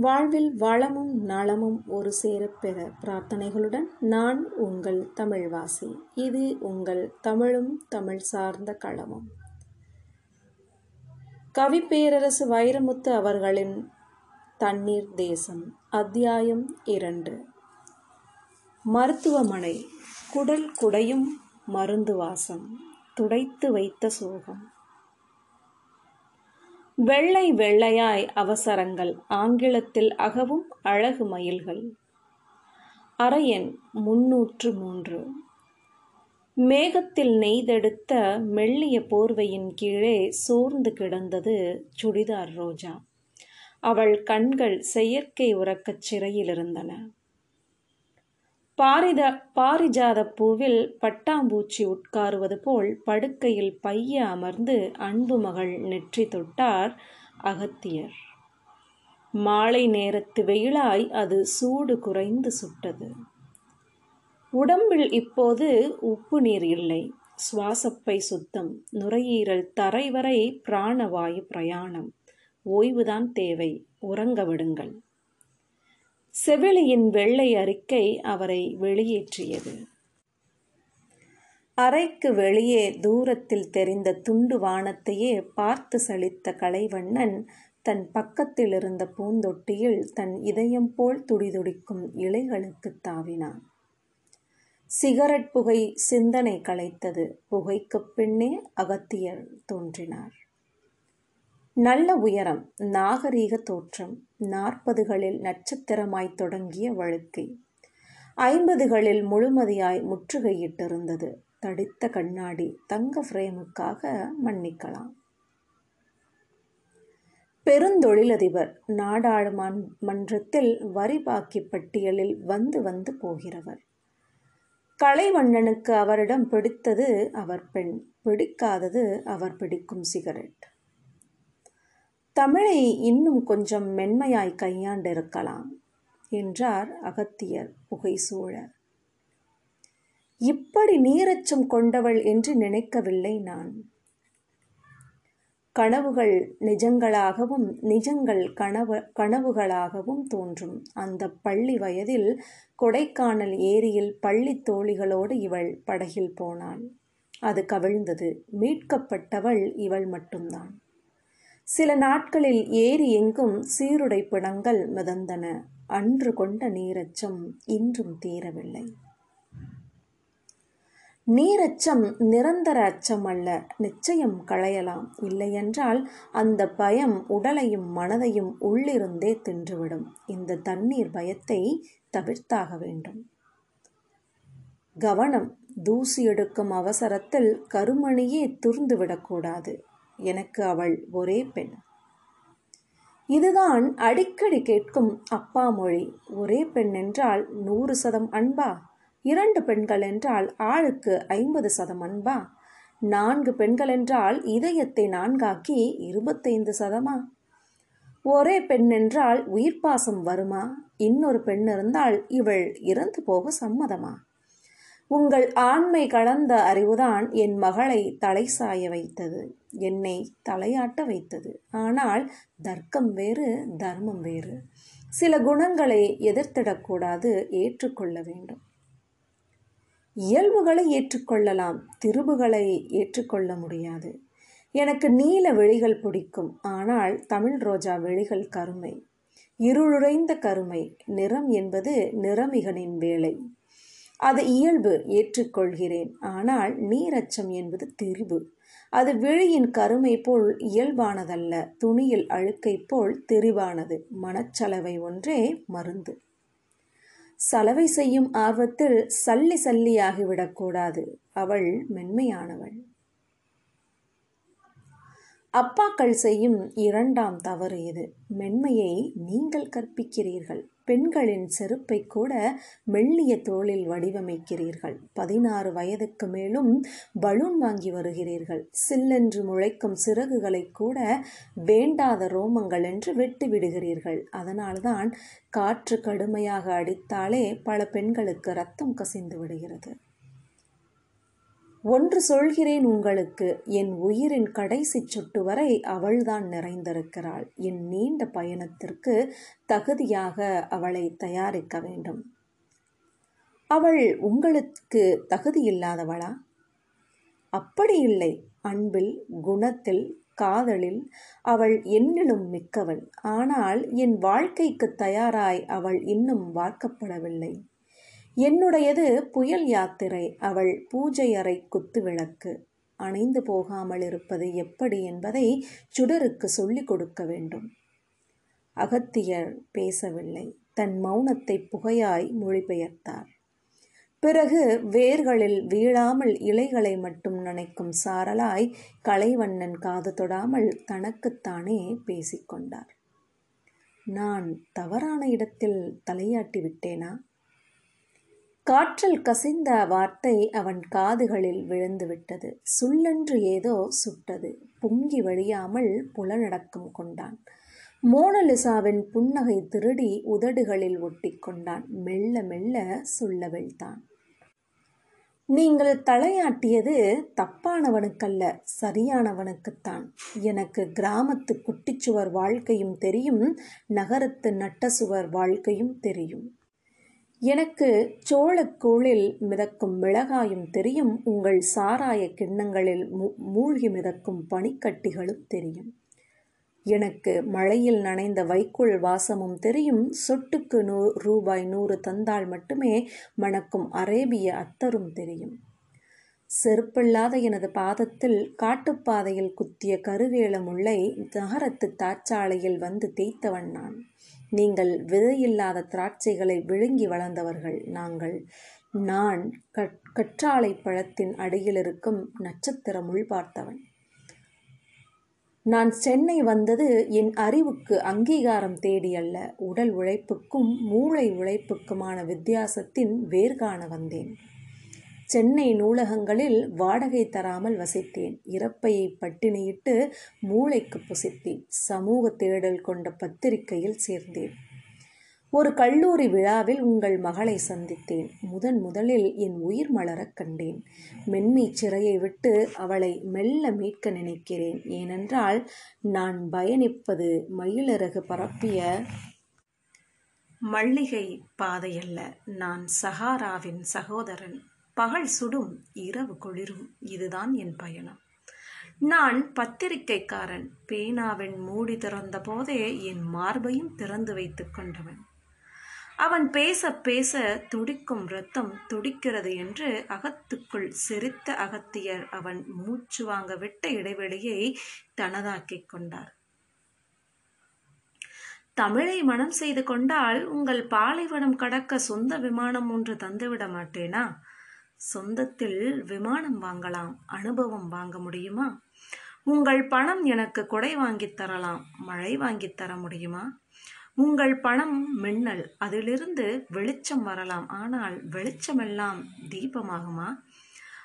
வாழ்வில் வளமும் நலமும் ஒரு சேரப்பெற பிரார்த்தனைகளுடன் நான் உங்கள் தமிழ்வாசி. இது உங்கள் தமிழும் தமிழ் சார்ந்த களமும். கவி பேரரசு வைரமுத்து அவர்களின் தண்ணீர் தேசம் அத்தியாயம் இரண்டு. மருத்துவமனை குடல் குடையும் மருந்து வாசம் துடைத்து வைத்த சோகம். வெள்ளை வெள்ளையாய் அவசரங்கள் ஆங்கிலத்தில் அகவும் அழகு மயில்கள். அறையன் முன்னூற்று மூன்று. மேகத்தில் நெய்தெடுத்த மெல்லிய போர்வையின் கீழே சோர்ந்து கிடந்தது சுடிதார் ரோஜா. அவள் கண்கள் செயற்கை உறக்கச் சிறையில் இருந்தன பாரித பாரிஜாத பூவில் பட்டாம்பூச்சி உட்காருவது போல் படுக்கையில் பைய அமர்ந்து அன்பு மகள் நெற்றி தொட்டார் அகத்தியர். மாலை நேரத்து வெயிலாய் அது சூடு குறைந்து சுட்டது. உடம்பில் இப்போது உப்பு நீர் இல்லை. சுவாசப்பை சுத்தம். நுரையீரல் தரை வரை பிராணவாயு பிரயாணம். ஓய்வுதான் தேவை. உறங்க விடுங்கள். செவிலியின் வெள்ளை அறிக்கை அவரை வெளியேற்றியது. அறைக்கு வெளியே தூரத்தில் தெரிந்த துண்டு வானத்தையே பார்த்து சலித்த கலைவண்ணன் தன் பக்கத்தில் இருந்த பூந்தொட்டியில் தன் இதயம் போல் துடிதுடிக்கும் இலைகளுக்கு தாவினான். சிகரெட் புகை சிந்தனை கலைத்தது. புகைக்குப் பின்னே அகத்தியர் தோன்றினார். நல்ல உயரம் நாகரீக தோற்றம் நாற்பதுகளில் நட்சத்திரமாய் தொடங்கிய வழுக்கை. ஐம்பதுகளில் முழுமதியாய் முற்றுகையிட்டிருந்தது. தடித்த கண்ணாடி தங்க ஃப்ரேமுக்காக மன்னிக்கலாம். பெருந்தொழிலதிபர் நாடாளுமன் மன்றத்தில் வரி பாக்கி பட்டியலில் வந்து வந்து போகிறவர். கலைவண்ணனுக்கு அவரிடம் பிடித்தது அவர் பெண் பிடிக்காதது அவர் பிடிக்கும் சிகரெட். தமிழை இன்னும் கொஞ்சம் மென்மையாய் கையாண்டிருக்கலாம் என்றார் அகத்தியர் புகைசூழ இப்படி நீரச்சம் கொண்டவள் என்று நினைக்கவில்லை நான். கனவுகள் நிஜங்களாகவும் நிஜங்கள் கனவு கனவுகளாகவும் தோன்றும். அந்த பள்ளி வயதில் கொடைக்கானல் ஏரியில் பள்ளி தோழிகளோடு இவள் படகில் போனாள். அது கவிழ்ந்தது. மீட்கப்பட்டவள் இவள் மட்டும்தான். சில நாட்களில் ஏரி எங்கும் சீருடை பிணங்கள் மிதந்தன. அன்று கொண்ட நீரச்சம் இன்றும் தீரவில்லை. நீரச்சம் நிரந்தர அச்சம் அல்ல நிச்சயம் களையலாம். இல்லையென்றால் அந்த பயம் உடலையும் மனதையும் உள்ளிருந்தே தின்றுவிடும். இந்த தண்ணீர் பயத்தை தவிர்த்தாக வேண்டும். கவனம். தூசி எடுக்கும் அவசரத்தில் கருமணியே துர்ந்துவிடக்கூடாது. எனக்கு அவள் ஒரே பெண். இதுதான் அடிக்கடி கேட்கும் அப்பா மொழி. ஒரே பெண் என்றால் நூறு சதம் அன்பா? இரண்டு பெண்கள் என்றால் ஆளுக்கு ஐம்பது சதம் அன்பா? நான்கு பெண்கள் என்றால் இதயத்தை நான்காக்கி இருபத்தைந்து சதமா? ஒரே பெண் என்றால் உயிர்ப்பாசம் வருமா? இன்னொரு பெண் இருந்தால் இவள் இறந்து போக சம்மதமா? உங்கள் ஆண்மை கலந்த அறிவுதான் என் மகளை தலை சாய வைத்தது என்னை தலையாட்ட வைத்தது. ஆனால் தர்க்கம் வேறு தர்மம் வேறு. சில குணங்களை எதிர்த்திடக்கூடாது ஏற்றுக்கொள்ள வேண்டும். இயல்புகளை ஏற்றுக்கொள்ளலாம் திருபுகளை ஏற்றுக்கொள்ள முடியாது. எனக்கு நீல விழிகள் பிடிக்கும் ஆனால் தமிழ் ரோஜா விழிகள் கருமை. இருளுறைந்த கருமை நிறம் என்பது நிறமிகனின் வேலை. அது இயல்பு ஏற்றுக்கொள்கிறேன். ஆனால் நீரச்சம் என்பது திரிபு அது விழியின் கருமை போல் இயல்பானதல்ல. துணியில் அழுக்கை போல் தெரிவானது. மனச்சலவை ஒன்றே மருந்து. சலவை செய்யும் ஆர்வத்தில் சல்லி சல்லியாகிவிடக்கூடாது அவள் மென்மையானவள். அப்பாக்கள் செய்யும் இரண்டாம் தவறு இது. மென்மையை நீங்கள் கற்பிக்கிறீர்கள். பெண்களின் செருப்பை கூட மெல்லிய தோளில் வடிவமைக்கிறீர்கள். பதினாறு வயதுக்கு மேலும் பலூன் வாங்கி வருகிறீர்கள். சில்லென்று முளைக்கும் சிறகுகளை கூட வேண்டாத ரோமங்கள் என்று வெட்டி விடுகிறீர்கள். அதனால்தான் காற்று கடுமையாக அடித்தாலே பல பெண்களுக்கு ரத்தம் கசிந்து விடுகிறது. ஒன்று சொல்கிறேன் உங்களுக்கு என் உயிரின் கடைசி சொட்டு வரை அவள்தான் நிறைந்திருக்கிறாள். என் நீண்ட பயணத்திற்கு தகுதியாக அவளை தயாரிக்க வேண்டும். அவள் உங்களுக்கு தகுதியில்லாதவளா அப்படி இல்லை. அன்பில் குணத்தில் காதலில் அவள் என்னிலும் மிக்கவள். ஆனால் என் வாழ்க்கைக்கு தயாராய் அவள் இன்னும் வார்க்கப்படவில்லை. என்னுடையது புயல் யாத்திரை அவள் பூஜை அறை குத்து விளக்கு. அணைந்து போகாமல் இருப்பது எப்படி என்பதை சுடருக்கு சொல்லிக் கொடுக்க வேண்டும். அகத்தியர் பேசவில்லை. தன் மௌனத்தை புகையாய் மொழிபெயர்த்தார். பிறகு வேர்களில் வீழாமல் இலைகளை மட்டும் நனைக்கும் சாரலாய் கலைவண்ணன் காது தொடாமல் தனக்குத்தானே பேசிக்கொண்டார் நான் தவறான இடத்தில் தலையாட்டி விட்டேனா? காற்றில் கசிந்த வார்த்தை அவன் காதுகளில் விழுந்துவிட்டது. சுள்ளென்று ஏதோ சுட்டது. பொங்கி வழியாமல் புலநடக்கம் கொண்டான். மோனலிசாவின் புன்னகை திருடி உதடுகளில் ஒட்டிக்கொண்டான் மெல்ல மெல்ல சொல்லவிழ்த்தான் நீங்கள் தலையாட்டியது தப்பானவனுக்கல்ல சரியானவனுக்குத்தான். எனக்கு கிராமத்து குட்டிச்சுவர் வாழ்க்கையும் தெரியும் நகரத்து நட்டசுவர் வாழ்க்கையும் தெரியும். எனக்கு சோளக்கூழில் மிதக்கும் மிளகாயும் தெரியும் உங்கள் சாராய கிண்ணங்களில் மூழ்கி மிதக்கும் பனிக்கட்டிகளும் தெரியும். எனக்கு மழையில் நனைந்த வைக்குள் வாசமும் தெரியும் சொட்டுக்கு நூ ரூபாய் நூறு தந்தால் மட்டுமே மணக்கும் அரேபிய அத்தரும் தெரியும். செருப்பில்லாத எனது பாதத்தில் காட்டுப்பாதையில் குத்திய கருவேல முல்லை நகரத்து தாச்சாலையில் வந்து தேய்த்தவன் நான். நீங்கள் விதையில்லாத திராட்சைகளை விழுங்கி வளர்ந்தவர்கள் நாங்கள். நான் கற்றாழை பழத்தின் அடியில் இருக்கும் நட்சத்திர முள் பார்த்தவன். நான் சென்னை வந்தது என் அறிவுக்கு அங்கீகாரம் தேடி அல்ல. உடல் உழைப்புக்கும் மூளை உழைப்புக்குமான வித்தியாசத்தின் வேர்காண வந்தேன். சென்னை நூலகங்களில் வாடகை தராமல் வசித்தேன். இறப்பையை பட்டினியிட்டு மூளைக்கு புசித்தேன். சமூக தேடல் கொண்ட பத்திரிகையில் சேர்ந்தேன். ஒரு கல்லூரி விழாவில் உங்கள் மகளை சந்தித்தேன். முதன் முதலில் என் உயிர் மலரக் கண்டேன். மென்மை சிறையை விட்டு அவளை மெல்ல மீட்க நினைக்கிறேன். ஏனென்றால் நான் பயணிப்பது மயிலிறகு பரப்பிய மல்லிகை பாதையல்ல. நான் சஹாராவின் சகோதரன். பகல் சுடும் இரவு குளிரும். இதுதான் என் பயணம். நான் பத்திரிகைக்காரன் பேனாவின் மூடி திறந்த போதே என் மார்பையும் திறந்து வைத்து கொண்டவன். அவன் பேச பேச துடிக்கும் ரத்தம் துடிக்கிறது என்று அகத்துக்குள் சிரித்த அகத்தியர் அவன் மூச்சு வாங்க விட்ட இடைவெளியை தனதாக்கிக் கொண்டார். தமிழை மனம் செய்து கொண்டால் உங்கள் பாலைவனம் கடக்க சொந்த விமானம் ஒன்று தந்துவிட மாட்டேனா? சொந்தத்தில் விமானம் வாங்கலாம் அனுபவம் வாங்க முடியுமா? உங்கள் பணம் எனக்கு கொடை வாங்கித் தரலாம் மழை வாங்கித் தர முடியுமா? உங்கள் பணம் மின்னல் அதிலிருந்து வெளிச்சம் வரலாம் ஆனால் வெளிச்சமெல்லாம் தீபமாகுமா?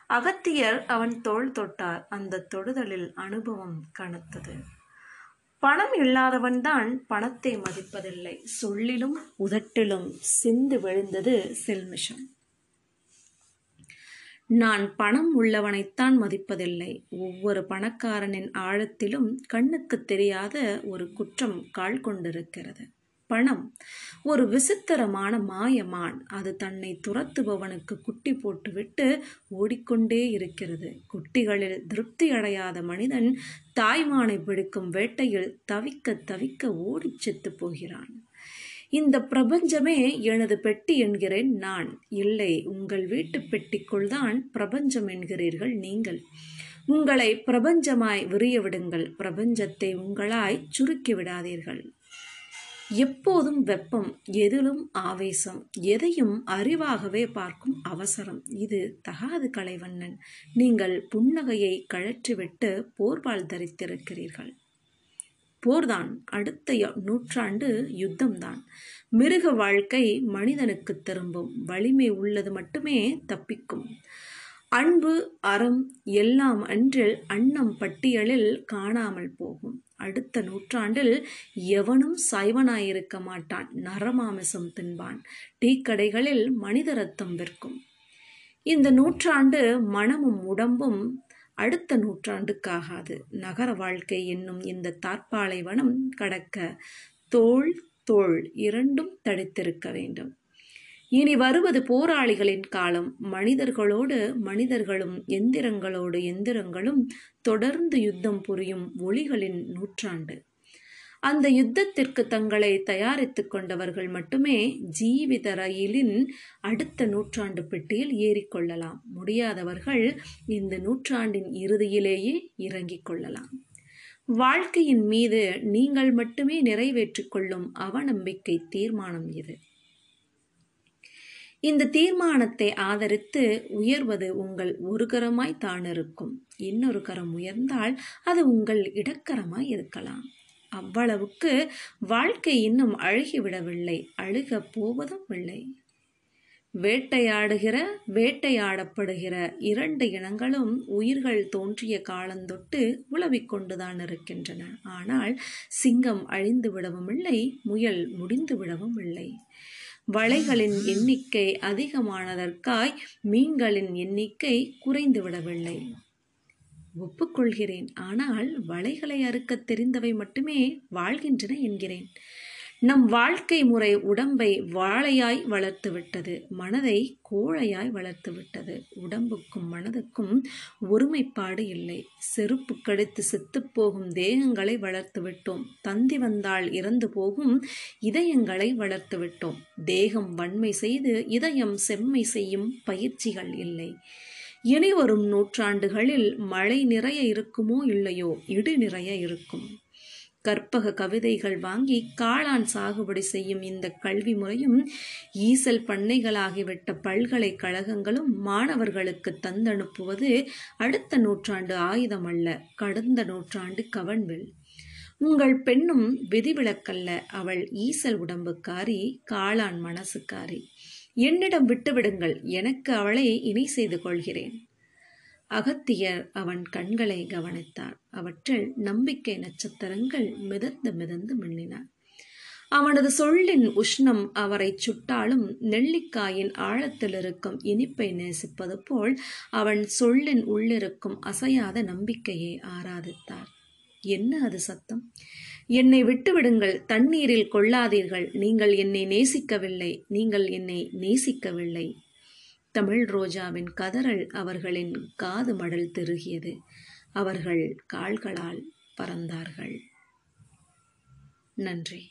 அகத்தியர் அவன் தோள் தொட்டார் அந்த தொடுதலில் அனுபவம் கனத்தது. பணம் இல்லாதவன்தான் பணத்தை மதிப்பதில்லை சொல்லிலும் உதட்டிலும் சிந்து விழுந்தது செல்மிஷம். நான் பணம் உள்ளவனைத்தான் மதிப்பதில்லை. ஒவ்வொரு பணக்காரனின் ஆழத்திலும் கண்ணுக்கு தெரியாத ஒரு குற்றம் கால் கொண்டிருக்கிறது. பணம் ஒரு விசித்திரமான மாயமான். அது தன்னை துரத்துபவனுக்கு குட்டி போட்டுவிட்டு ஓடிக்கொண்டே இருக்கிறது. குட்டிகளில் திருப்தி அடையாத மனிதன் தாய்மானை பிடிக்கும் வேட்டையில் தவிக்க தவிக்க ஓடிச் செத்து போகிறான். இந்த பிரபஞ்சமே எனது பெட்டி என்கிறேன் நான். இல்லை உங்கள் வீட்டு பெட்டிக்குள் தான் பிரபஞ்சம் என்கிறீர்கள் நீங்கள். உங்களை பிரபஞ்சமாய் விரிய விடுங்கள் பிரபஞ்சத்தை உங்களாய் சுருக்கி விடாதீர்கள். எப்போதும் வெப்பம் எதிலும் ஆவேசம் எதையும் அறிவாகவே பார்க்கும் அவசரம். இது தகாது கலைவண்ணன். நீங்கள் புன்னகையை கழற்றிவிட்டு போர்வால் தரித்திருக்கிறீர்கள். போர்தான். அடுத்த நூற்றாண்டு யுத்தம்தான். மிருக வாழ்க்கை மனிதனுக்கு திரும்பும். வலிமை உள்ளது மட்டுமே தப்பிக்கும். அன்பு அறம் எல்லாம் அன்றில் அன்னம் பட்டியலில் காணாமல் போகும். அடுத்த நூற்றாண்டில் எவனும் சைவனாயிருக்க மாட்டான். நரமாமிசம் தின்பான். டீ கடைகளில் மனித ரத்தம் விற்கும். இந்த நூற்றாண்டு மனமும் உடம்பும் அடுத்த நூற்றாண்டுக்காகாது. நகர வாழ்க்கை என்னும் இந்த தார்ப்பாலைவனம் கடக்க தோள் தோள் இரண்டும் தடித்திருக்க வேண்டும். இனி வருவது போராளிகளின் காலம். மனிதர்களோடு மனிதர்களும் எந்திரங்களோடு எந்திரங்களும் தொடர்ந்து யுத்தம் புரியும் ஒளிகளின் நூற்றாண்டு. அந்த யுத்தத்திற்கு தங்களை தயாரித்து கொண்டவர்கள் மட்டுமே ஜீவித ரயிலின் அடுத்த நூற்றாண்டு பெட்டியில் ஏறிக்கொள்ளலாம். முடியாதவர்கள் இந்த நூற்றாண்டின் இறுதியிலேயே இறங்கிக் கொள்ளலாம். வாழ்க்கையின் மீது நீங்கள் மட்டுமே நிறைவேற்றிக் கொள்ளும் அவநம்பிக்கை தீர்மானம் இது. இந்த தீர்மானத்தை ஆதரித்து உயர்வது உங்கள் ஒரு கரமாய் தான் இருக்கும் இன்னொரு கரம் உயர்ந்தால் அது உங்கள் இடக்கரமாய் இருக்கலாம். அவ்வளவுக்கு வாழ்க்கை இன்னும் அழுகிவிடவில்லை அழுக போவதும் இல்லை. வேட்டையாடுகிற வேட்டையாடப்படுகிற இரண்டு இனங்களும் உயிர்கள் தோன்றிய காலந்தொட்டு உழவிக்கொண்டுதான் இருக்கின்றன. ஆனால் சிங்கம் அழிந்து விடவும் இல்லை முயல் முடிந்து விடவும் இல்லை. வளைகளின் எண்ணிக்கை அதிகமானதற்காய் மீன்களின் எண்ணிக்கை குறைந்துவிடவில்லை ஒப்புக்கொள்கிறேன். ஆனால் வலைகளை அறுக்கத் தெரிந்தவை மட்டுமே வாழ்கின்றன என்கிறேன். நம் வாழ்க்கை முறை உடம்பை வாழையாய் வளர்த்துவிட்டது மனதை கோழையாய் வளர்த்துவிட்டது உடம்புக்கும் மனதுக்கும் ஒருமைப்பாடு இல்லை. செருப்பு கடித்து செத்துப்போகும் தேகங்களை வளர்த்துவிட்டோம் தந்தி வந்தால் இறந்து போகும் இதயங்களை வளர்த்துவிட்டோம் தேகம் வன்மை செய்து இதயம் செம்மை செய்யும் பயிற்சிகள் இல்லை. இனி வரும் நூற்றாண்டுகளில் மழை நிறைய இருக்குமோ இல்லையோ இடி நிறைய இருக்கும். கற்பக கவிதைகள் வாங்கி காளான் சாகுபடி செய்யும் இந்த கல்வி முறையும் ஈசல் பண்ணைகளாகிவிட்ட பல்கலைக்கழகங்களும் மாணவர்களுக்கு தந்தனுப்புவது அடுத்த நூற்றாண்டு ஆயுதம் அல்ல கடந்த நூற்றாண்டு கவன்வில் உங்கள் பெண்ணும் விதிவிலக்கல்ல அவள் ஈசல் உடம்புக்காரி காளான் மனசுக்காரி. என்னிடம் விட்டுவிடுங்கள். எனக்கு அவளை இணை செய்து கொள்கிறேன். அகத்தியர் அவன் கண்களை கவனித்தார். அவற்றில் நம்பிக்கை நட்சத்திரங்கள் மிதந்து மிதந்து மின்னின. அவனது சொல்லின் உஷ்ணம் அவரை சுட்டாலும் நெல்லிக்காயின் ஆழத்தில் இருக்கும் இனிப்பை நேசிப்பது போல் அவன் சொல்லின் உள்ளிருக்கும் அசையாத நம்பிக்கையை ஆராதித்தார். என்ன அது சத்தம்? என்னை விட்டுவிடுங்கள் தண்ணீரில் கொள்ளாதீர்கள். நீங்கள் என்னை நேசிக்கவில்லை நீங்கள் என்னை நேசிக்கவில்லை. தமிழ் ரோஜாவின் கதறல் அவர்களின் காது மடல் திருகியது. அவர்கள் கால்களால் பறந்தார்கள். நன்றி.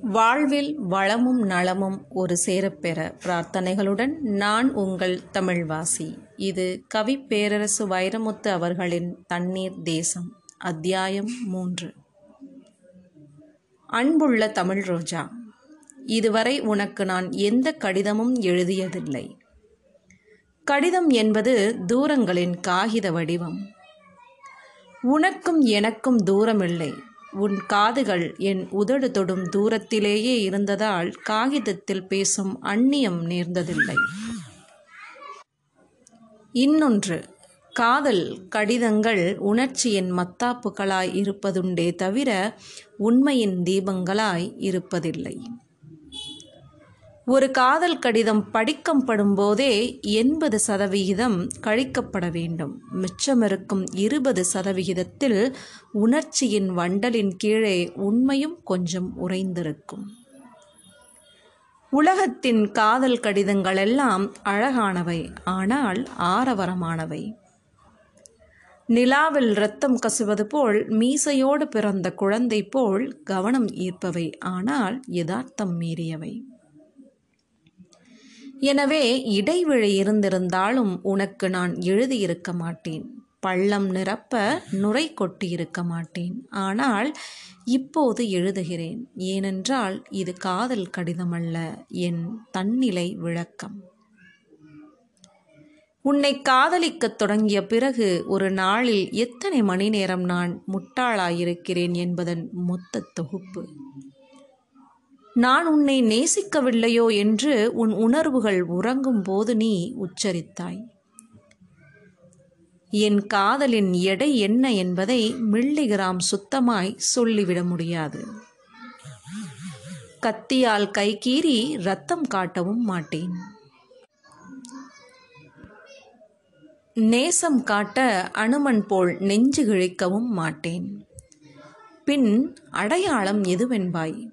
வாழ்வில் வளமும் நலமும் ஒரு சேரப்பெற பிரார்த்தனைகளுடன் நான் உங்கள் தமிழ்வாசி. இது கவி பேரரசு வைரமுத்து அவர்களின் தண்ணீர் தேசம். அத்தியாயம் மூன்று. அன்புள்ள தமிழ் ரோஜா இதுவரை உனக்கு நான் எந்த கடிதமும் எழுதியதில்லை. கடிதம் என்பது தூரங்களின் காகித வடிவம். உனக்கும் எனக்கும் தூரமில்லை. உன் காதுகள் என் உதடு தொடும் தூரத்திலேயே இருந்ததால் காகிதத்தில் பேசும் அந்நியம் நேர்ந்ததில்லை. இன்னொன்று காதல் கடிதங்கள் உணர்ச்சியின் மத்தாப்புகளாய் இருப்பதுண்டே தவிர உண்மையின் தீபங்களாய் இருப்பதில்லை. ஒரு காதல் கடிதம் படிக்கப்படும் போதே எண்பது சதவிகிதம் கழிக்கப்பட வேண்டும். மிச்சமிருக்கும் இருபது சதவிகிதத்தில் உணர்ச்சியின் வண்டலின் கீழே உண்மையும் கொஞ்சம் உறைந்திருக்கும். உலகத்தின் காதல் கடிதங்களெல்லாம் அழகானவை ஆனால் ஆரவரமானவை. நிலாவில் இரத்தம் கசுவது போல் மீசையோடு பிறந்த குழந்தை போல் கவனம் ஈர்ப்பவை. ஆனால் யதார்த்தம் மீறியவை. எனவே இடைவெளி இருந்திருந்தாலும் உனக்கு நான் எழுதியிருக்க மாட்டேன். பள்ளம் நிரப்ப நுரை கொட்டி இருக்க மாட்டேன். ஆனால் இப்போது எழுதுகிறேன். ஏனென்றால் இது காதல் கடிதமல்ல. என் தன்னிலை விளக்கம். உன்னை காதலிக்கத் தொடங்கிய பிறகு ஒரு நாளில் எத்தனை மணி நேரம் நான் முட்டாளாயிருக்கிறேன் என்பதன் மொத்த தொகுப்பு? நான் உன்னை நேசிக்கவில்லையோ என்று உன் உணர்வுகள் உறங்கும் போது நீ உச்சரித்தாய். என் காதலின் எடை என்ன என்பதை மில்லிகிராம் சுத்தமாய் சொல்லிவிட முடியாது. கத்தியால் கைகீறி ரத்தம் காட்டவும் மாட்டேன். நேசம் காட்ட அனுமன் போல் நெஞ்சு கிழிக்கவும் மாட்டேன். பின் அடையாளம் எதுவென்பாய்?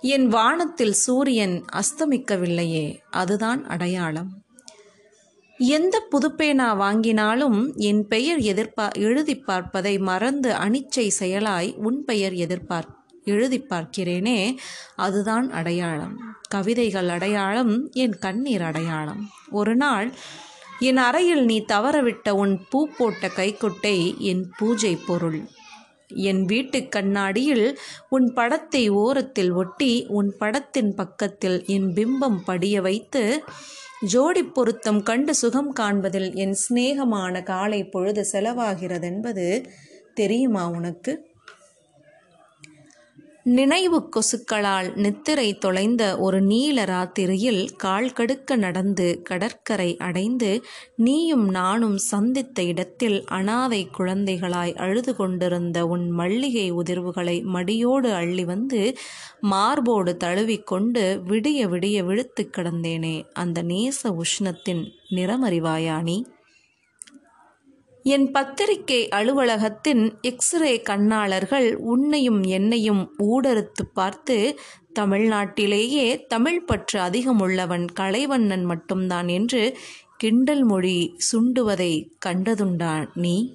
என் வானத்தில் சூரியன் அஸ்தமிக்கவில்லையே அதுதான் அடையாளம். எந்த புதுப்பேனா வாங்கினாலும் என் பெயர் எதிர்பார் எழுதி பார்ப்பதை மறந்து அனிச்சை செயலாய் உன் பெயர் எதிர்பார் எழுதி பார்க்கிறேனே அதுதான் அடையாளம். கவிதைகள் அடையாளம் என் கண்ணீர் அடையாளம். ஒரு நாள் என் அறையில் நீ தவறவிட்ட உன் பூ போட்ட கைக்குட்டை என் பூஜை பொருள். என் வீட்டு கண்ணாடியில் உன் படத்தை ஓரத்தில் ஒட்டி உன் படத்தின் பக்கத்தில் என் பிம்பம் படிய வைத்து ஜோடி பொருத்தம் கண்டு சுகம் காண்பதில் என் சிநேகமான காலை பொழுது செலவாகிறதென்பது தெரியுமா உனக்கு? நினைவு கொசுக்களால் நித்திரை தொலைந்த ஒரு நீல ராத்திரியில் கால் கடுக்க நடந்து கடற்கரை அடைந்து நீயும் நானும் சந்தித்த இடத்தில் அனாதை குழந்தைகளாய் அழுது கொண்டிருந்த உன் மல்லிகை உதிர்வுகளை மடியோடு அள்ளி வந்து மார்போடு தழுவிக்கொண்டு விடிய விடிய விழுத்து கிடந்தேனே அந்த நேச உஷ்ணத்தின் நிறமறிவாயாணி என் பத்திரிகை அலுவலகத்தின் எக்ஸ்ரே கண்ணாளர்கள் உன்னையும் என்னையும் ஊடறுத்து பார்த்து தமிழ்நாட்டிலேயே தமிழ் பற்று அதிகமுள்ளவன் கலைவண்ணன் மட்டும்தான் என்று கிண்டல் மொழி சுண்டுவதை கண்டதுண்டா நீ?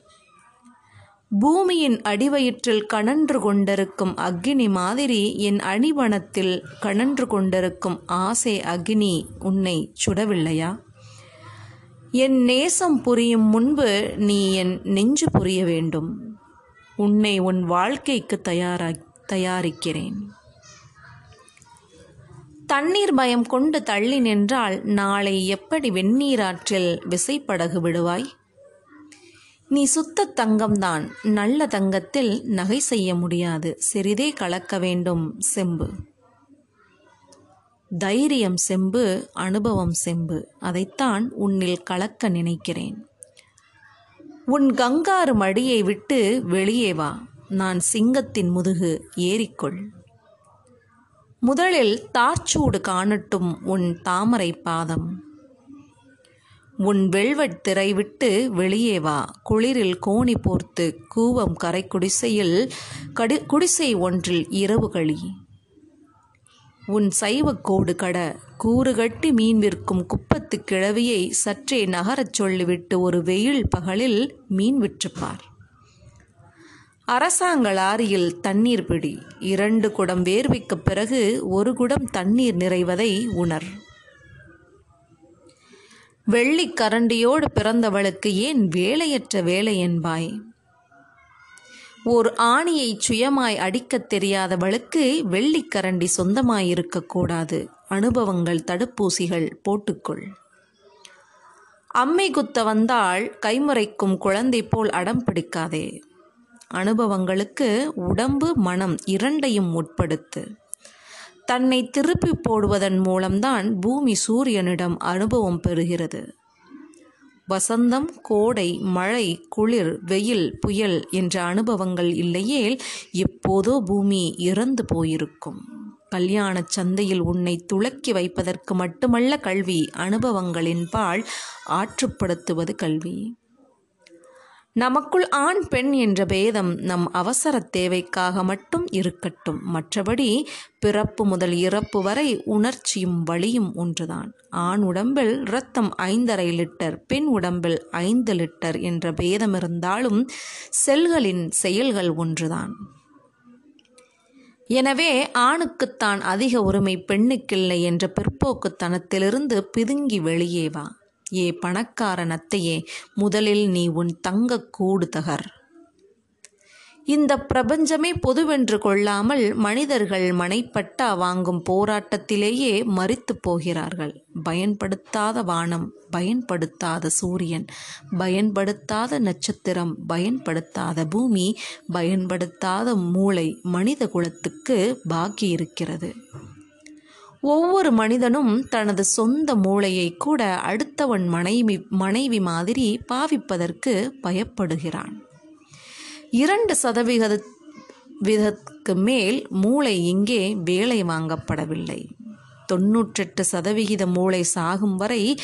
பூமியின் அடிவயிற்றில் கணன்று கொண்டிருக்கும் அக்னி மாதிரி என் அணிவனத்தில் கணன்று கொண்டிருக்கும் ஆசை அக்னி உன்னை சுடவில்லையா? என் நேசம் புரியும் முன்பு நீ என் நெஞ்சு புரிய வேண்டும். உன்னை உன் வாழ்க்கைக்கு தயாரா தயாரிக்கிறேன். தண்ணீர் பயம் கொண்டு தள்ளி நின்றால் நாளை எப்படி வெந்நீராற்றில் விசைப்படகு விடுவாய்? நீ சுத்த தங்கம்தான் நல்ல தங்கத்தில் நகை செய்ய முடியாது சிறிதே கலக்க வேண்டும் செம்பு. தைரியம் செம்பு அனுபவம் செம்பு. அதைத்தான் உன்னில் கலக்க நினைக்கிறேன். உன் கங்காரு மடியை விட்டு வெளியே வா. நான் சிங்கத்தின் முதுகு ஏறிக்கொள். முதலில் தார்ச்சூடு காணட்டும் உன் தாமரை பாதம். உன் வெல்வெட் திரை விட்டு வெளியே வா. குளிரில் கோணி போர்த்து கூவம் கரை குடிசையில் கடி குடிசை ஒன்றில் இரவு கழி உன் சைவக்கோடு கட கூறு கட்டி மீன் விற்கும் குப்பத்து கிழவியை சற்றே நகரச் சொல்லிவிட்டு ஒரு வெயில் பகலில் மீன் விற்றுப்பார். அரசாங்க லாரியில் தண்ணீர் பிடி. இரண்டு குடம் வேர்வைக்கு பிறகு ஒரு குடம் தண்ணீர் நிறைவதை உணர். வெள்ளிக் கரண்டியோடு பிறந்தவளுக்கு ஏன் வேலையற்ற வேலை என்பாய்? ஓர் ஆணியை சுயமாய் அடிக்கத் தெரியாதவளுக்கு வெள்ளிக்கரண்டி சொந்தமாயிருக்கக்கூடாது அனுபவங்கள் தடுப்பூசிகள் போட்டுக்கொள். அம்மை குத்த வந்தால் கைமுறைக்கும் குழந்தை போல் அடம் பிடிக்காதே. அனுபவங்களுக்கு உடம்பு மனம் இரண்டையும் உட்படுத்து. தன்னை திருப்பி போடுவதன் மூலம்தான் பூமி சூரியனிடம் அனுபவம் பெறுகிறது. வசந்தம் கோடை மழை குளிர் வெயில் புயல் என்ற அனுபவங்கள் இல்லையேல் எப்போதோ பூமி இறந்து போயிருக்கும். கல்யாண சந்தையில் உன்னை துளக்கி வைப்பதற்கு மட்டுமல்ல கல்வி அனுபவங்களின் பால் ஆற்றுப்படுத்துவது கல்வி. நமக்குள் ஆண் பெண் என்ற பேதம் நம் அவசர தேவைக்காக மட்டும் இருக்கட்டும். மற்றபடி பிறப்பு முதல் இறப்பு வரை உணர்ச்சியும் வழியும் ஒன்றுதான். ஆண் உடம்பில் இரத்தம் ஐந்தரை லிட்டர் பெண் உடம்பில் ஐந்து லிட்டர் என்ற பேதம் இருந்தாலும் செல்களின் செயல்கள் ஒன்றுதான். எனவே ஆணுக்குத்தான் அதிக உரிமை பெண்ணுக்கில்லை என்ற பிற்போக்குத்தனத்திலிருந்து பிதுங்கி வெளியே வா. ஏ பணக்கார நத்தையே முதலில் நீ உன் தங்கக் கூடு தகர். இந்த பிரபஞ்சமே பொதுவென்று கொள்ளாமல் மனிதர்கள் மனைப்பட்டா வாங்கும் போராட்டத்திலேயே மறித்து போகிறார்கள். பயன்படுத்தாத வானம் பயன்படுத்தாத சூரியன் பயன்படுத்தாத நட்சத்திரம் பயன்படுத்தாத பூமி பயன்படுத்தாத மூளை மனித குலத்துக்கு பாக்கி இருக்கிறது ஒவ்வொரு மனிதனும் தனது சொந்த மூளையை கூட அடுத்தவன் மனைவி மனைவி மாதிரி பாவிப்பதற்கு பயப்படுகிறான். இரண்டு சதவிகித விதத்துக்கு மேல் மூளை இங்கே வேலை வாங்கப்படவில்லை. தொன்னூற்றெட்டு சதவிகித மூளை சாகும் வரை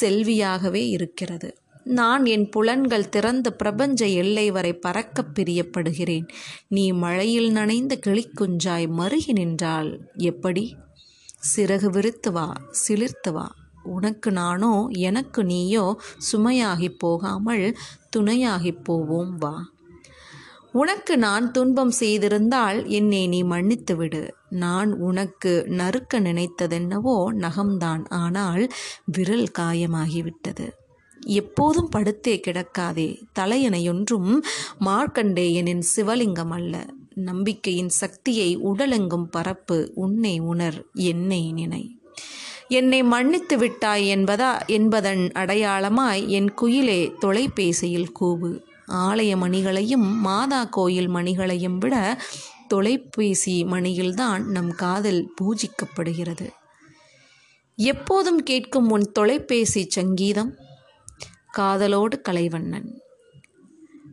செல்வியாகவே இருக்கிறது. நான் என் புலன்கள் திறந்த பிரபஞ்ச எல்லை வரை பறக்கப் பிரியப்படுகிறேன். நீ மழையில் நனைந்த கிளிக்குஞ்சாய் மருகி நின்றால் எப்படி? சிறகு விரித்து வா சிலிர்த்து வா. உனக்கு நானோ எனக்கு நீயோ சுமையாகிப் போகாமல் துணையாகிப் போவோம் வா. உனக்கு நான் துன்பம் செய்திருந்தால் என்னை நீ மன்னித்து விடு. நான் உனக்கு நறுக்க நினைத்ததென்னவோ நகம்தான். ஆனால் விரல் காயமாகிவிட்டது. எப்போதும் படுத்தே கிடக்காதே. தலையணையொன்றும் மார்க்கண்டேயனின் சிவலிங்கம் அல்ல. நம்பிக்கையின் சக்தியை உடலெங்கும் பரப்பு உன்னை உணர் என்னை நினை. என்னை மன்னித்து விட்டாய் என்பதா என்பதன் அடையாளமாய் என் குயிலே தொலைபேசியில் கூவு. ஆலய மணிகளையும் மாதா கோயில் மணிகளையும் விட தொலைபேசி மணியில்தான் நம் காதல் பூஜிக்கப்படுகிறது. எப்போதும் கேட்கும் உன் தொலைபேசி சங்கீதம் காதலோடு கலைவண்ணன்.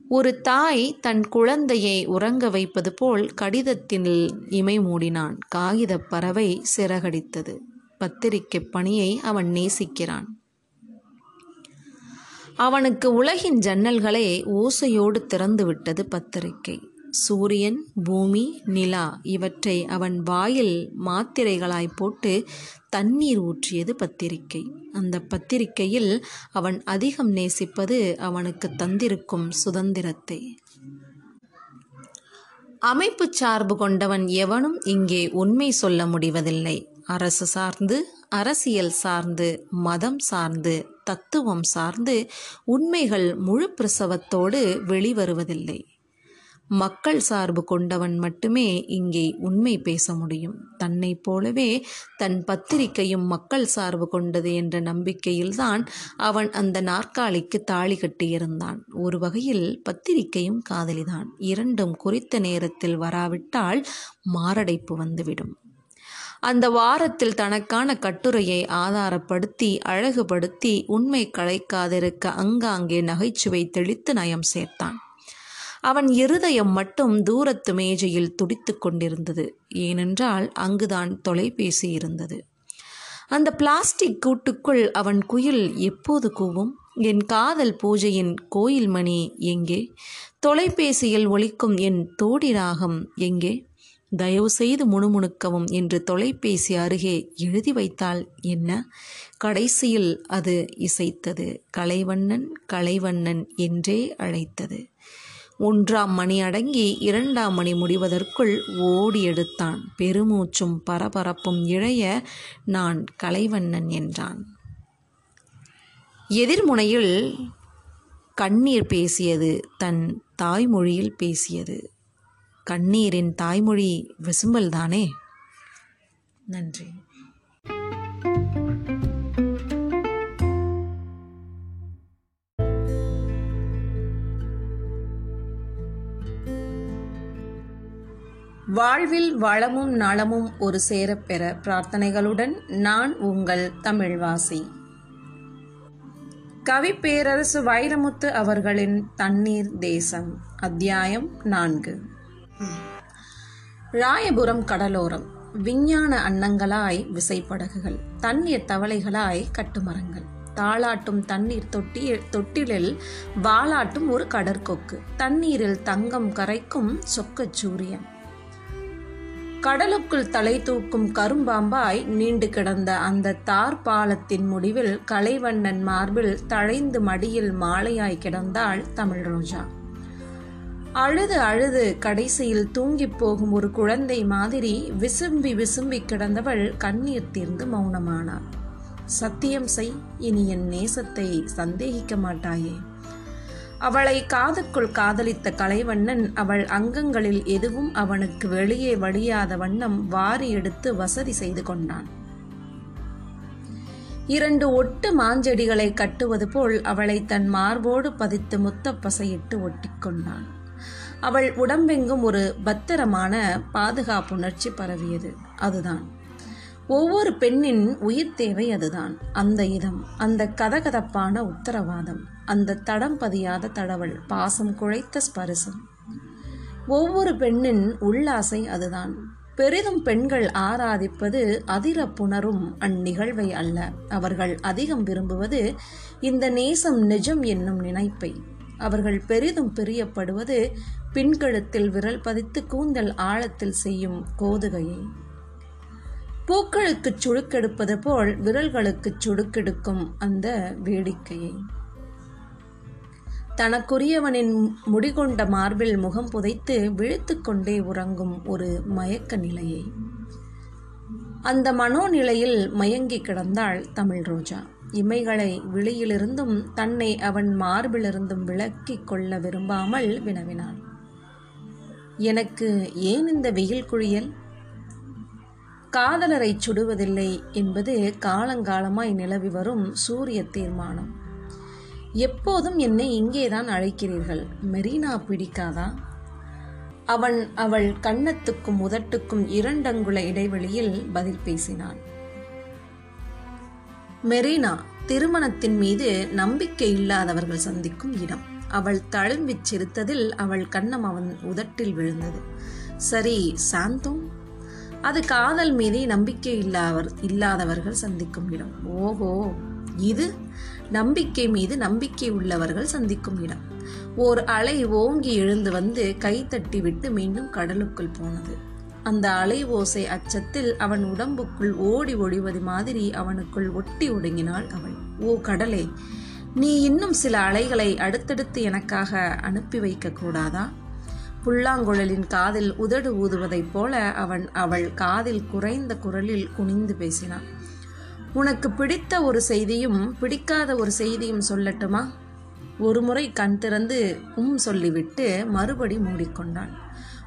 ஒரு தாய் தன் குழந்தையை உறங்க வைப்பது போல் கடிதத்தில் இமை மூடினான். காகிதப் பறவை சிறகடித்தது. பத்திரிக்கை பணியை அவன் நேசிக்கிறான். அவனுக்கு உலகின் ஜன்னல்களை ஓசையோடு திறந்துவிட்டது பத்திரிக்கை. சூரியன் பூமி நிலா இவற்றை அவன் வாயில் மாத்திரைகளாய் போட்டு தண்ணீர் ஊற்றியது பத்திரிகை அந்த பத்திரிகையில் அவன் அதிகம் நேசிப்பது அவனுக்கு தந்திருக்கும் சுதந்திரத்தை. அமைப்பு சார்பு கொண்டவன் எவனும் இங்கே உண்மை சொல்ல முடிவதில்லை. அரசு சார்ந்து அரசியல் சார்ந்து மதம் சார்ந்து தத்துவம் சார்ந்து உண்மைகள் முழு பிரசவத்தோடு வெளிவருவதில்லை. மக்கள் சார்பு கொண்டவன் மட்டுமே இங்கே உண்மை பேச முடியும். தன்னைப் போலவே தன் பத்திரிகையும் மக்கள் சார்பு கொண்டது என்ற நம்பிக்கையில்தான் அவன் அந்த நாற்காலிக்கு தாலி கட்டியிருந்தான். ஒரு வகையில் பத்திரிகையும் காதலிதான். இரண்டும் குறித்த நேரத்தில் வராவிட்டால் மாரடைப்பு வந்துவிடும். அந்த வாரத்தில் தனக்கான கட்டுரையை ஆதாரப்படுத்தி அழகுபடுத்தி உண்மை களைக்காதிருக்க அங்காங்கே நகைச்சுவை தெளித்து நயம் சேர்த்தான். அவன் இருதயம் மட்டும் தூரத்து மேஜையில் துடித்து கொண்டிருந்தது. ஏனென்றால் அங்குதான் தொலைபேசி இருந்தது. அந்த பிளாஸ்டிக் கூட்டுக்குள் அவன் குயில் எப்போது கூவும்? என் காதல் பூஜையின் கோயில் மணி எங்கே? தொலைபேசியில் ஒலிக்கும் என் தோடி ராகம் எங்கே? தயவு செய்து முணுமுணுக்கவும் என்று தொலைபேசி அருகே எழுதி வைத்தால் என்ன? கடைசியில் அது இசைத்தது. கலைவண்ணன் கலைவண்ணன் என்றே அழைத்தது. ஒன்றாம் மணி அடங்கி இரண்டாம் மணி முடிவதற்குள் ஓடி எடுத்தான். பெருமூச்சும் பரபரப்பும் இழைய நான் கலைவண்ணன் என்றான். எதிர்முனையில் கண்ணீர் பேசியது தன் தாய்மொழியில் பேசியது. கண்ணீரின் தாய்மொழி விசும்பல் தானே நன்றி. வாழ்வில் வளமும் நலமும் ஒரு சேரப்பெற பிரார்த்தனைகளுடன் நான் உங்கள் தமிழ்வாசி. கவி பேரரசு வைரமுத்து அவர்களின் தண்ணீர் தேசம் அத்தியாயம் நான்கு. ராயபுரம் கடலோரம் விஞ்ஞான அன்னங்களாய் விசைப்படகுகள் தண்ணீர் தவளைகளாய் கட்டுமரங்கள். தாளாட்டும் தண்ணீர் தொட்டி தொட்டிலில் வாளாட்டும் ஒரு கடற்கொக்கு. தண்ணீரில் தங்கம் கரைக்கும் சொக்கச் சூரியன் கடலுக்குள் தலை தூக்கும் கரும்பாம்பாய் நீண்டு கிடந்த அந்த தார் பாலத்தின் முடிவில் கலைவண்ணன் மார்பில் தழைந்து மடியில் மாலையாய் கிடந்தாள் தமிழ் ரோஜா. அழுது அழுது கடைசியில் தூங்கிப் போகும் ஒரு குழந்தை மாதிரி விசும்பி விசும்பி கிடந்தவள் கண்ணீர் தீர்ந்து மௌனமானாள். சத்தியம் செய் இனி என் நேசத்தை சந்தேகிக்க மாட்டாயே. அவளை காதுக்குள் காதலித்த கலைவண்ணன் அவள் அங்கங்களில் எதுவும் அவனுக்கு வெளியே வழியாத வண்ணம் வாரி எடுத்து வசதி செய்து கொண்டான். இரண்டு ஒட்டு மாஞ்செடிகளை கட்டுவது போல் அவளை தன் மார்போடு பதித்து முத்தப்பசையிட்டு ஒட்டிக்கொண்டான் அவள் உடம்பெங்கும் ஒரு பத்திரமான பாதுகாப்புணர்ச்சி பரவியது. அதுதான். ஒவ்வொரு பெண்ணின் உயிர் தேவை அதுதான். அந்த இதம் அந்த கதகதப்பான உத்தரவாதம். அந்த தடம் பதியாத தடவல் பாசம் குழைத்த ஸ்பரிசம். ஒவ்வொரு பெண்ணின் உள்ளாசை அதுதான். பெரிதும் பெண்கள் ஆராதிப்பது அதிர புணரும் அந்நிகழ்வை அல்ல. அவர்கள் அதிகம் விரும்புவது இந்த நேசம் நிஜம் என்னும் நினைப்பை. அவர்கள் பெரிதும் பிரியப்படுவது பின்கழுத்தில் விரல் பதித்து கூந்தல் ஆழத்தில் செய்யும் கோதுகையை. பூக்களுக்கு சுழுக்கெடுப்பது போல் விரல்களுக்கு சுடுக்கெடுக்கும் அந்த வேடிக்கையை. தனக்குரியவனின் முடிகொண்ட மார்பில் முகம் புதைத்து விழித்து கொண்டே உறங்கும் ஒரு மயக்க நிலையை. அந்த மனோநிலையில் மயங்கி கிடந்தாள் தமிழ் ரோஜா. இமைகளை விழியிலிருந்தும் தன்னை அவன் மார்பிலிருந்தும் விலக்கிக் கொள்ள விரும்பாமல் வினவினாள். எனக்கு ஏன் இந்த வெயில் குழியல் காதலரை சுடுவதில்லை என்பது காலங்காலமாய் நிலவி வரும் சூரிய தீர்மானம். எப்போதும் என்னை இங்கேதான் அழைக்கிறீர்கள். மெரினா பிடிக்காதா? அவன் அவள் கன்னத்துக்கும் உதட்டுக்கும் இரண்டங்குல இடைவெளியில் பதில் பேசினான். மெரினா திருமணத்தின் மீது நம்பிக்கை இல்லாதவர்கள் சந்திக்கும் இடம். அவள் தழும்பிச் சிரித்ததில் அவள் கண்ணம் அவன் உதட்டில் விழுந்தது. சரி சாந்தோம். அது காதல் மீது நம்பிக்கை இல்லாவர் இல்லாதவர்கள் சந்திக்கும் இடம். ஓஹோ இது நம்பிக்கை மீது நம்பிக்கை உள்ளவர்கள் சந்திக்கும் இடம். ஓர் அலை ஓங்கி எழுந்து வந்து கை தட்டி விட்டு மீண்டும் கடலுக்குள் போனது. அந்த அலை ஓசை அச்சத்தில் அவன் உடம்புக்குள் ஓடி ஒழிவது மாதிரி அவனுக்குள் ஒட்டி ஒடுங்கினாள் அவள். ஓ கடலே நீ இன்னும் சில அலைகளை அடுத்தடுத்து எனக்காக அனுப்பி வைக்க கூடாதா? புல்லாங்குழலின் காதில் உதடு ஊதுவதைப் போல அவன் அவள் காதில் குறைந்த குரலில் குனிந்து பேசினான். உனக்கு பிடித்த ஒரு செய்தியும் பிடிக்காத ஒரு செய்தியும் சொல்லட்டுமா? ஒரு முறை கண் திறந்து உம் சொல்லிவிட்டு மறுபடி மூடிக்கொண்டான்.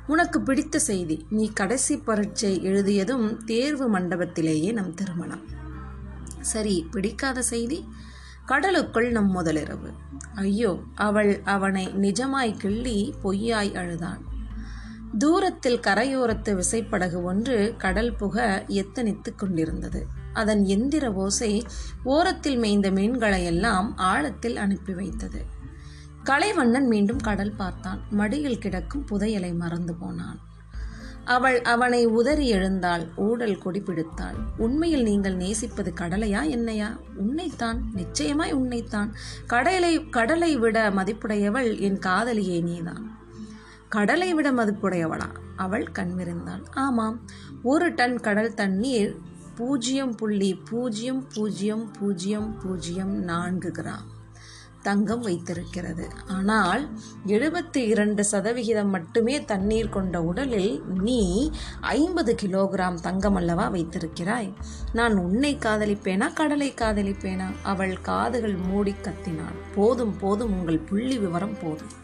உனக்கு பிடித்த செய்தி நீ கடைசி பரீட்சை எழுதியதும் தேர்வு மண்டபத்திலேயே நம் திருமணம். சரி பிடிக்காத செய்தி? கடலுக்குள் நம் முதலிரவு. ஐயோ அவள் அவனை நிஜமாய் கிள்ளி பொய்யாய் அழுதான். தூரத்தில் கரையோரத்து விசைப்படகு ஒன்று கடல் புக எத்தனித்துக் கொண்டிருந்தது. அதன் எந்திர ஓசை ஓரத்தில் மேய்ந்த மீன்களை எல்லாம் ஆழத்தில் அனுப்பி வைத்தது. கலைவண்ணன் மீண்டும் கடல் பார்த்தான். மடியில் கிடக்கும் புதையலை மறந்து போனான். அவள் அவனை உதறி எழுந்தாள். ஊடல் கொடி பிடித்தாள். உண்மையில் நீங்கள் நேசிப்பது கடலையா என்னையா? உன்னைத்தான் நிச்சயமாய் உன்னைத்தான். கடலை கடலை விட மதிப்புடையவள் என் காதலியே நீதான். கடலை விட மதிப்புடையவளா? அவள் கண்மிருந்தாள் ஆமாம் ஒரு டன் கடல் தண்ணீர் பூஜ்ஜியம் புள்ளி பூஜ்ஜியம் பூஜ்ஜியம் பூஜ்ஜியம் பூஜ்ஜியம் நான்கு கிராம். தங்கம் வைத்திருக்கிறது. ஆனால் எழுபத்தி இரண்டு சதவிகிதம் மட்டுமே தண்ணீர் கொண்ட உடலில் நீ ஐம்பது கிலோகிராம் தங்கம் அல்லவா வைத்திருக்கிறாய். நான் உன்னை காதலிப்பேனா கடலை காதலிப்பேனா? அவள் காதுகள் மூடி கத்தினாள். போதும் போதும் உங்கள் புள்ளி விவரம் போதும்.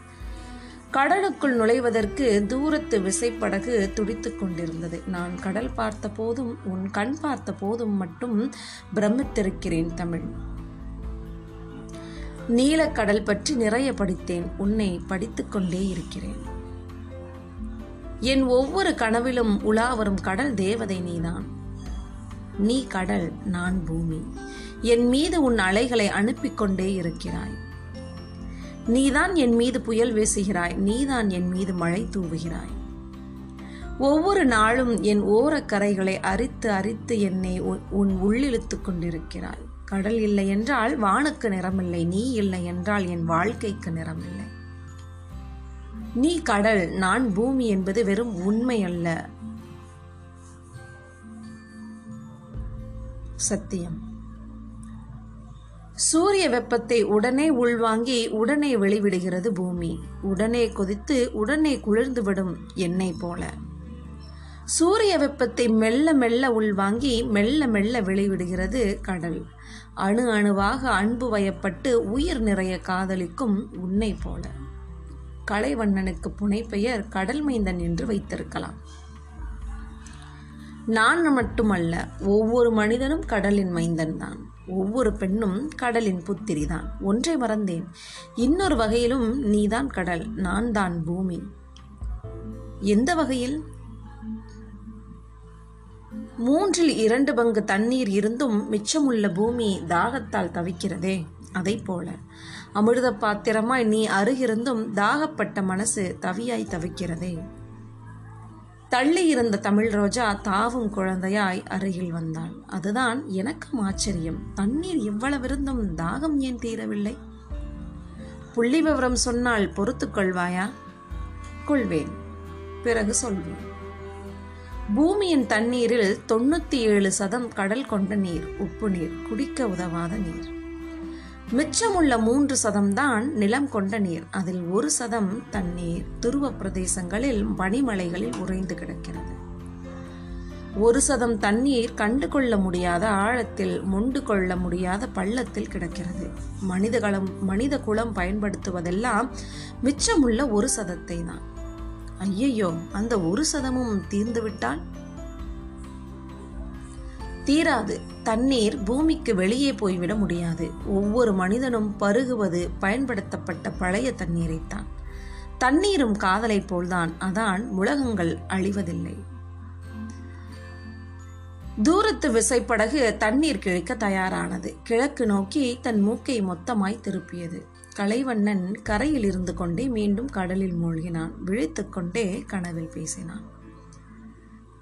கடலுக்குள் நுழைவதற்கு தூரத்து விசைப்படகு துடித்து கொண்டிருந்தது. நான் கடல் பார்த்த போதும் உன் கண் பார்த்த போதும் மட்டும் பிரமித்திருக்கிறேன் தமிழ். நீலக்கடல் பற்றி நிறைய படித்தேன். உன்னை படித்துக்கொண்டே இருக்கிறேன். என் ஒவ்வொரு கனவிலும் உலா வரும் கடல் தேவதை நீதான். நீ கடல் நான் பூமி. என் மீது உன் அலைகளை அனுப்பிக் கொண்டே இருக்கிறாய். நீதான் என் மீது புயல் வீசுகிறாய் நீதான் என் மீது மழை தூவுகிறாய். ஒவ்வொரு நாளும் என் ஓரக்கரைகளை அரித்து அரித்து என்னை உன் உள்ளிழுத்துக் கொண்டிருக்கிறாய். கடல் இல்லை என்றால் வானுக்கு நிறமில்லை நீ இல்லை என்றால் என் வாழ்க்கைக்கு நிறமில்லை. நீ கடல் நான் பூமி என்பது வெறும் உண்மை அல்ல. சத்தியம். சூரிய வெப்பத்தை உடனே உள்வாங்கி உடனே வெளிவிடுகிறது பூமி. உடனே கொதித்து உடனே குளிர்ந்துவிடும் எண்ணெய் போல. சூரிய வெப்பத்தை மெல்ல மெல்ல உள்வாங்கி மெல்ல மெல்ல வெளிவிடுகிறது கடல். அணு அணுவாக அன்பு வயப்பட்டு உயிர் நிறைய காதலிக்கும் உன்னை போல. கலைவண்ணனுக்கு புனைப்பெயர் கடல் மைந்தன் என்று வைத்திருக்கலாம். நான் மட்டுமல்ல ஒவ்வொரு மனிதனும் கடலின் மைந்தன் தான் ஒவ்வொரு பெண்ணும் கடலின் புத்திரி தான் ஒன்றை மறந்தேன். இன்னொரு வகையிலும் நீதான் கடல் நான் தான் பூமி. எந்த வகையில்? மூன்றில் இரண்டு பங்கு தண்ணீர் இருந்தும் மிச்சமுள்ள பூமி தாகத்தால் தவிக்கிறதே அதை போல. அமிர்த பாத்திரமாய் நீ அருகிருந்தும் தாகப்பட்ட மனசு தவியாய் தவிக்கிறதே. தள்ளி இருந்த தமிழ் ரோஜா தாவும் குழந்தையாய் அருகில் வந்தாள் அதுதான் எனக்கும் ஆச்சரியம். தண்ணீர் இவ்வளவிருந்தும் தாகம் ஏன் தீரவில்லை? புள்ளி விவரம் சொன்னால் பொறுத்துக் கொள்வாயா? கொள்வேன். பிறகு சொல்வேன். பூமியின் தண்ணீரில் தொண்ணூத்தி ஏழு சதம் கடல் கொண்ட நீர் உப்பு நீர் குடிக்க உதவாத நீர். மிச்சமுள்ள மூன்று சதம்தான் நிலம் கொண்ட நீர். அதில் ஒரு சதம் தண்ணீர். துருவ பிரதேசங்களில் பனிமலைகளில் உறைந்து கிடக்கிறது. ஒரு சதம் தண்ணீர் கண்டு கொள்ள முடியாத ஆழத்தில் மொண்டு கொள்ள முடியாத பள்ளத்தில் கிடக்கிறது. மனித களம் மனித குலம் பயன்படுத்துவதெல்லாம் மிச்சமுள்ள ஒரு சதத்தை தான் ஐயையோ அந்த ஒரு சதமும் தீர்ந்துவிட்டால்? தீராது. தண்ணீர் பூமிக்கு வெளியே போய்விட முடியாது. ஒவ்வொரு மனிதனும் பருகுவது பயன்படுத்தப்பட்ட பழைய தண்ணீரைத்தான் தண்ணீரும் காதலை போல்தான். அதான் உலகங்கள் அழிவதில்லை. தூரத்து விசைப்படகு தண்ணீர் கிழிக்க தயாரானது. கிழக்கு நோக்கி தன் மூக்கை மொத்தமாய் திருப்பியது. கலைவண்ணன் கரையில் இருந்து கொண்டே மீண்டும் கடலில் மூழ்கினான். விழித்துக்கொண்டே கனவில் பேசினான்.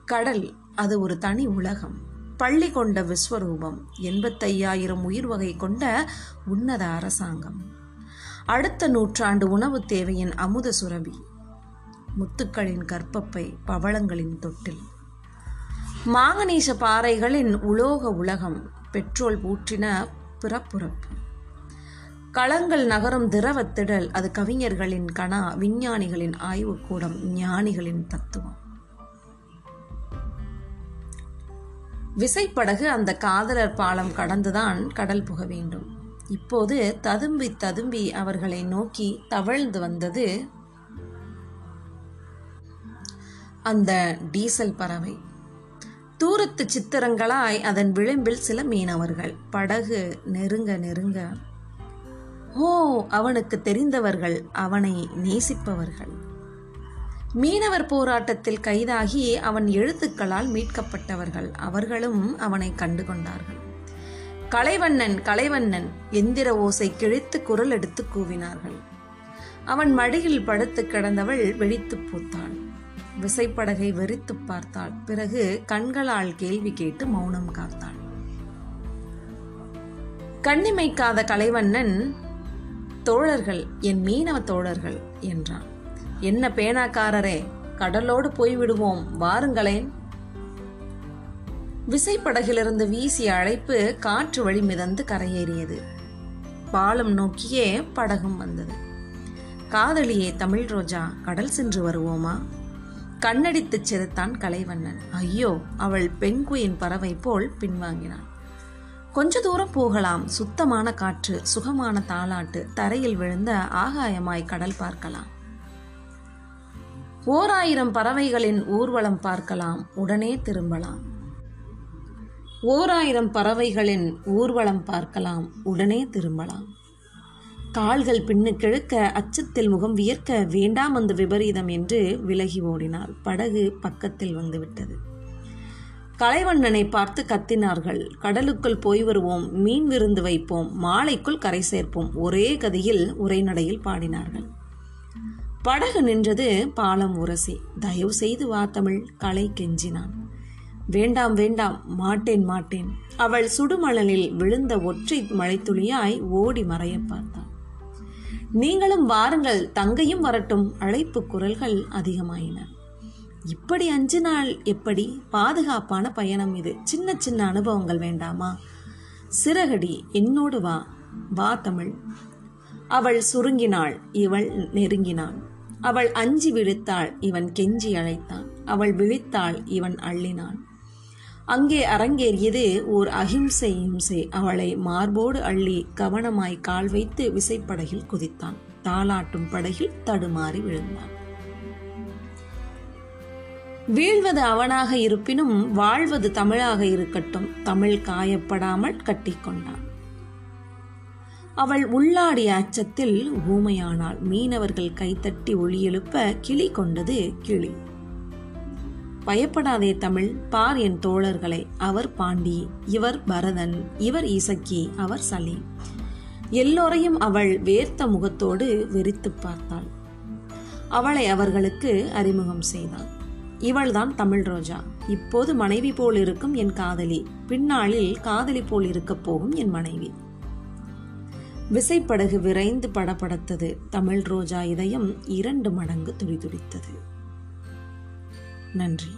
கடல் அது ஒரு தனி உலகம். பள்ளி கொண்ட விஸ்வரூபம் எண்பத்தையாயிரம் உயிர் வகை கொண்ட உன்னத அரசாங்கம். அடுத்த நூற்றாண்டு உணவு தேவையின் அமுத சுரபி முத்துக்களின் கற்பப்பை பவளங்களின் தொட்டில். மாங்கனீச பாறைகளின் உலோக உலகம் பெட்ரோல் ஊற்றின பிறப்புறப்பு. களங்கள் நகரும் திரவத்திடல் அது கவிஞர்களின் கணா விஞ்ஞானிகளின் ஆய்வுக்கூடம் ஞானிகளின் தத்துவம். விசைப்படகு அந்த காதலர் பாலம் கடந்துதான் கடல் புக வேண்டும். இப்போது ததும்பி ததும்பி அவர்களை நோக்கி தவழ்ந்து வந்தது அந்த டீசல் பறவை. தூரத்து சித்திரங்களாய் அதன் விளிம்பில் சில மீனவர்கள். படகு நெருங்க நெருங்க ஓ அவனுக்கு தெரிந்தவர்கள் அவனை நேசிப்பவர்கள். மீனவர் போராட்டத்தில் கைதாகி அவன் எழுத்துக்களால் மீட்கப்பட்டவர்கள். அவர்களும் அவனை கண்டு கொண்டார்கள் கலைவண்ணன் கலைவண்ணன் எந்திர ஓசை கிழித்து குரல் எடுத்து கூவினார்கள். அவன் மடியில் படுத்து கிடந்தவள் வெடித்து பூத்தாள். விசைப்படகை வெறித்து பார்த்தாள். பிறகு கண்களால் கேள்வி கேட்டு மௌனம் காத்தாள். கண்ணிமைக்காத கலைவண்ணன் தோழர்கள் என் மீனவ தோழர்கள் என்றான். என்ன பேனாக்காரரே கடலோடு போய்விடுவோம் வாருங்களேன். விசைப்படகிலிருந்து வீசிய அழைப்பு காற்று வழி மிதந்து கரையேறியது. பாலம் நோக்கியே படகும் வந்தது. காதலியே தமிழ் ரோஜா கடல் சென்று வருவோமா? கண்ணடித்துச் செதுத்தான் கலைவண்ணன். ஐயோ அவள் பெண்குயின் பறவை போல் பின்வாங்கினான் கொஞ்ச தூரம் போகலாம் சுத்தமான காற்று சுகமான தாளாட்டு தரையில் விழுந்த ஆகாயமாய் கடல் பார்க்கலாம். ஓராயிரம் பறவைகளின் ஊர்வலம் பார்க்கலாம். உடனே திரும்பலாம். ஓராயிரம் பறவைகளின் ஊர்வலம் பார்க்கலாம். உடனே திரும்பலாம். கால்கள் பின்னுக்கிழுக்க அச்சத்தில் முகம் வியர்க்க வேண்டாம் அந்த விபரீதம் என்று விலகி ஓடினாள். படகு பக்கத்தில் வந்துவிட்டது. கலைவண்ணனை பார்த்து கத்தினார்கள். கடலுக்குள் போய் வருவோம். மீன் விருந்து வைப்போம். மாலைக்குள் கரை சேர்ப்போம். ஒரே கதியில் உரைநடையில் பாடினார்கள். படகு நின்றது பாலம் உரசி. தயவு செய்து வா தமிழ் கலை கெஞ்சினான். வேண்டாம் வேண்டாம் மாட்டேன் மாட்டேன். அவள் சுடுமணலில் விழுந்த ஒற்றை மழைத்துளியாய் ஓடி மறைய பார்த்தாள் நீங்களும் வாருங்கள் தங்கையும் வரட்டும் அழைப்பு குரல்கள் அதிகமாயின. இப்படி அஞ்சு நாள் எப்படி? பாதுகாப்பான பயணம் இது. சின்ன சின்ன அனுபவங்கள் வேண்டாமா? சிறகடி என்னோடு வா. வா தமிழ். அவள் சுருங்கினாள் இவள் நெருங்கினாள். அவள் அஞ்சி விழித்தாள் இவன் கெஞ்சி அழைத்தான். அவள் விழித்தாள் இவன் அள்ளினான். அங்கே அரங்கேறியது ஓர் அகிம்சை இம்சை. அவளை மார்போடு அள்ளி கவனமாய் கால் வைத்து விசைப்படகில் குதித்தான். தாளாட்டும் படகில் தடுமாறி விழுந்தான். வீழ்வது அவனாக இருப்பினும் வாழ்வது தமிழாக இருக்கட்டும் தமிழ் காயப்படாமல் கட்டிக்கொண்டான். அவள் உள்ளாடிய அச்சத்தில் ஊமையானாள். மீனவர்கள் கைத்தட்டி ஒளியெழுப்ப கிளி கொண்டது கிளி. பயப்படாதே தமிழ் பார் என் தோழர்களை. அவர் பாண்டி இவர் பரதன் இவர் இசக்கி அவர் சலீம் எல்லோரையும் அவள் வேர்த்த முகத்தோடு வெறித்து பார்த்தாள். அவளை அவர்களுக்கு அறிமுகம் செய்தாள். இவள்தான் தமிழ் ரோஜா. இப்போது மனைவி போல் இருக்கும் என் காதலி. பின்னாளில் காதலி போல் இருக்கப் போகும் என் மனைவி. விசைப்படகு விரைந்து படபடத்தது. தமிழ் ரோஜா இதயம் இரண்டு மடங்கு துடிதுடித்தது. நன்றி.